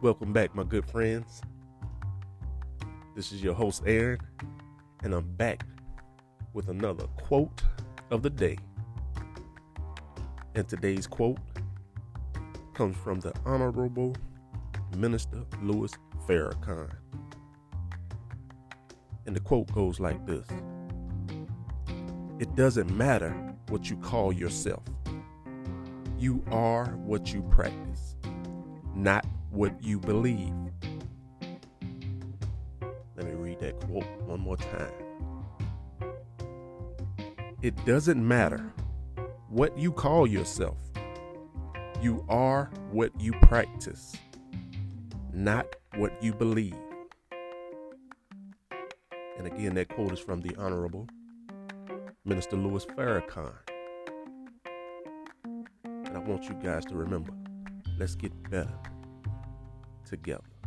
Welcome back, my good friends. This is your host, Aaron, and I'm back with another quote of the day. And today's quote comes from the Honorable Minister Louis Farrakhan. And the quote goes like this It doesn't matter what you call yourself, you are what you practice, not what you believe. Let me read that quote one more time. It doesn't matter what you call yourself, you are what you practice, not what you believe. And again, that quote is from the Honorable Minister Louis Farrakhan. And I want you guys to remember let's get better together.